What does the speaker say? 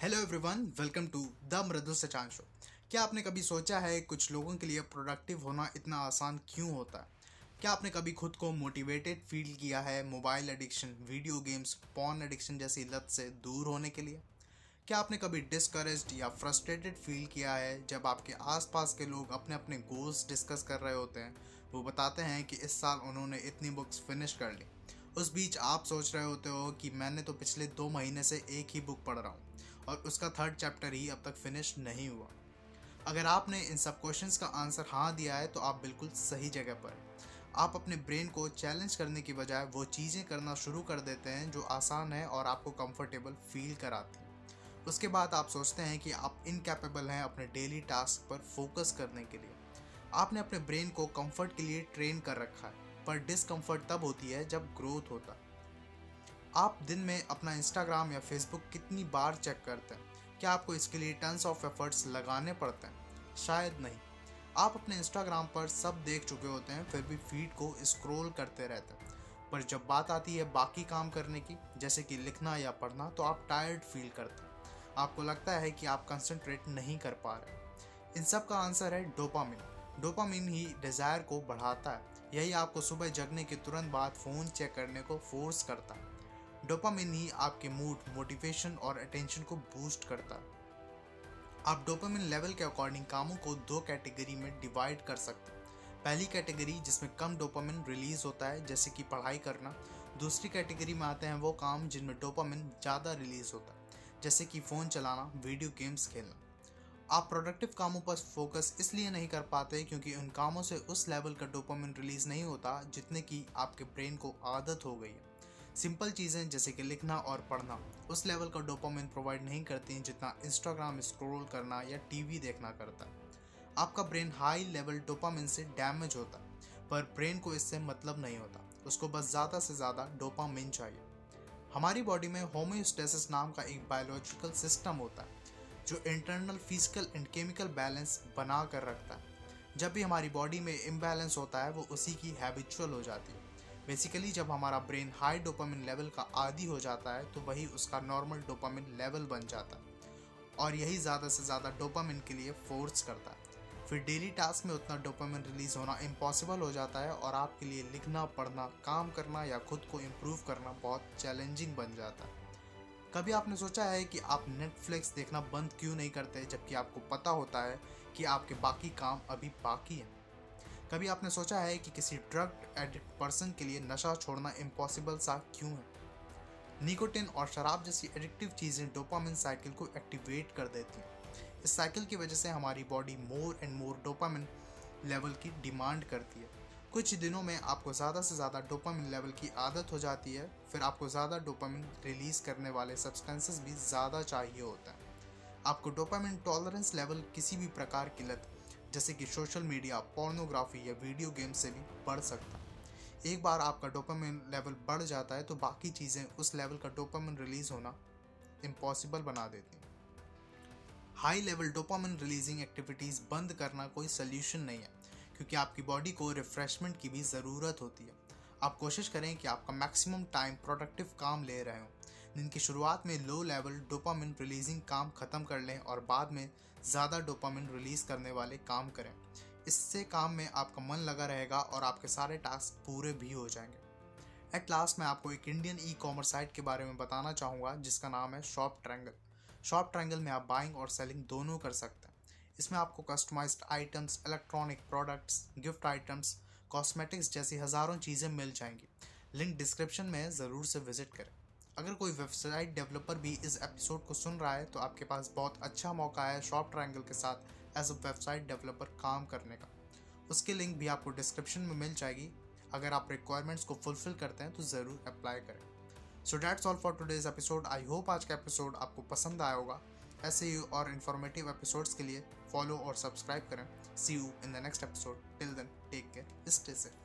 Hello everyone welcome to the Mridu Sachan show क्या आपने कभी सोचा है कुछ लोगों के लिए प्रोडक्टिव होना इतना आसान क्यों होता है? क्या आपने कभी खुद को मोटिवेटेड फील किया है mobile addiction video games porn addiction जैसी लत से दूर होने के लिए? क्या आपने कभी डिस्करेज या फ्रस्ट्रेटेड फील किया है जब आपके आसपास के लोग अपने अपने गोल्स डिस्कस कर रहे होते हैं? वो बताते हैं कि इस साल उन्होंने इतनी बुक्स फिनिश कर ली। उस बीच आप सोच रहे होते हो कि मैंने तो पिछले दो महीने से एक ही बुक पढ़ रहा हूँ। और उसका थर्ड चैप्टर ही अब तक फिनिश नहीं हुआ। अगर आपने इन सब क्वेश्चंस का आंसर हाँ दिया है तो आप बिल्कुल सही जगह पर आप अपने ब्रेन को चैलेंज करने की बजाय वो चीज़ें करना शुरू कर देते हैं जो आसान है और आपको कंफर्टेबल फील कराती उसके बाद आप सोचते हैं कि आप इनकेपेबल हैं अपने डेली टास्क पर फोकस करने के लिए। आपने अपने ब्रेन को कंफर्ट के लिए ट्रेन कर रखा है, पर डिसकंफर्ट तब होती है जब ग्रोथ होता है। आप दिन में अपना इंस्टाग्राम या फेसबुक कितनी बार चेक करते हैं? क्या आपको इसके लिए टन्स ऑफ़ एफर्ट्स लगाने पड़ते हैं? शायद नहीं। आप अपने इंस्टाग्राम पर सब देख चुके होते हैं, फिर भी फ़ीड को स्क्रॉल करते रहते हैं। पर जब बात आती है बाकी काम करने की, जैसे कि लिखना या पढ़ना तो आप टायर्ड फील करते हैं। आपको लगता है कि आप कंसंट्रेट नहीं कर पा रहे इन सब का आंसर है डोपामिन डोपामिन ही डिज़ायर को बढ़ाता है। यही आपको सुबह जगने के तुरंत बाद फ़ोन चेक करने को फोर्स करता है। डोपामिन ही आपके मूड मोटिवेशन और अटेंशन को बूस्ट करता है। आप डोपामिन लेवल के अकॉर्डिंग कामों को दो कैटेगरी में डिवाइड कर सकते पहली कैटेगरी जिसमें कम डोपामिन रिलीज़ होता है, जैसे कि पढ़ाई करना। दूसरी कैटेगरी में आते हैं वो काम जिनमें डोपामिन ज़्यादा रिलीज़ होता है, जैसे कि फ़ोन चलाना वीडियो गेम्स खेलना। आप प्रोडक्टिव कामों पर फोकस इसलिए नहीं कर पाते क्योंकि उन कामों से उस लेवल का डोपामिन रिलीज़ नहीं होता, जितने की आपके ब्रेन को आदत हो गई है। सिंपल चीज़ें जैसे कि लिखना और पढ़ना। उस लेवल का डोपामिन प्रोवाइड नहीं करती हैं जितना इंस्टाग्राम स्क्रॉल करना या टीवी देखना करता है। आपका ब्रेन हाई लेवल डोपामिन से डैमेज होता है, पर ब्रेन को इससे मतलब नहीं होता। उसको बस ज़्यादा से ज़्यादा डोपामिन चाहिए। हमारी बॉडी में होम्योस्टेसिस नाम का एक बायोलॉजिकल सिस्टम होता है, जो internal physical and chemical balance बना कर रखता है। जब भी हमारी बॉडी में इम्बैलेंस होता है, वो उसी की हैबिचुअल हो जाती है। बेसिकली जब हमारा ब्रेन हाई डोपामिन लेवल का आदि हो जाता है तो वही उसका नॉर्मल डोपामिन लेवल बन जाता है। और यही ज़्यादा से ज़्यादा डोपामिन के लिए फोर्स करता है। फिर डेली टास्क में उतना डोपामिन रिलीज़ होना इम्पॉसिबल हो जाता है और आपके लिए लिखना, पढ़ना, काम करना या खुद को इम्प्रूव करना बहुत चैलेंजिंग बन जाता है। कभी आपने सोचा है कि आप नेटफ्लिक्स देखना बंद क्यों नहीं करते, जबकि आपको पता होता है कि आपके बाकी काम अभी बाकी हैं? कभी आपने सोचा है कि किसी ड्रग एडिक्ट पर्सन के लिए नशा छोड़ना इम्पॉसिबल सा क्यों है? निकोटिन और शराब जैसी एडिक्टिव चीज़ें डोपामिन साइकिल को एक्टिवेट कर देती हैं। इस साइकिल की वजह से हमारी body more and more dopamine level की डिमांड करती है। कुछ दिनों में आपको ज़्यादा से ज़्यादा डोपामिन लेवल की आदत हो जाती है, फिर आपको ज़्यादा डोपामिन रिलीज़ करने वाले सब्सटेंसेस भी ज़्यादा चाहिए होता है। आपको डोपामिन टॉलरेंस लेवल किसी भी प्रकार की लत जैसे कि सोशल मीडिया, पोर्नोग्राफी या वीडियो गेम से भी बढ़ सकता है। एक बार आपका डोपामिन लेवल बढ़ जाता है तो बाकी चीज़ें उस लेवल का डोपामिन रिलीज़ होना इम्पॉसिबल बना देती हैं। High level dopamine releasing activities बंद करना कोई सोल्यूशन नहीं है, क्योंकि आपकी बॉडी को रिफ्रेशमेंट की भी ज़रूरत होती है। आप कोशिश करें कि आपका मैक्सिमम टाइम प्रोडक्टिव काम ले रहे हो। दिन की शुरुआत में लो लेवल डोपामिन रिलीजिंग काम ख़त्म कर लें और बाद में ज़्यादा डोपामिन रिलीज़ करने वाले काम करें। इससे काम में आपका मन लगा रहेगा और आपके सारे टास्क पूरे भी हो जाएँगे। एट लास्ट मैं आपको एक इंडियन ई कॉमर्स साइट के बारे में बताना चाहूँगा, जिसका नाम है शॉप ट्रैंगल शॉप ट्रैंगल में आप बाइंग और सेलिंग दोनों कर सकते हैं। इसमें आपको customized items electronic products gift items cosmetics जैसी हज़ारों चीज़ें मिल जाएँगी। लिंक डिस्क्रिप्शन में ज़रूर से विज़िट करें। अगर कोई वेबसाइट डेवलपर भी इस एपिसोड को सुन रहा है तो आपके पास बहुत अच्छा मौका है शॉप ट्रायंगल के साथ एज अ वेबसाइट डेवलपर काम करने का। उसकी लिंक भी आपको डिस्क्रिप्शन में मिल जाएगी। अगर आप रिक्वायरमेंट्स को फुलफिल करते हैं तो ज़रूर अप्लाई करें। So that's all for today's episode I hope आज का एपिसोड आपको पसंद आया होगा। ऐसे ही और इन्फॉर्मेटिव एपिसोड्स के लिए फॉलो और सब्सक्राइब करें। See you in the next episode till then take care stay safe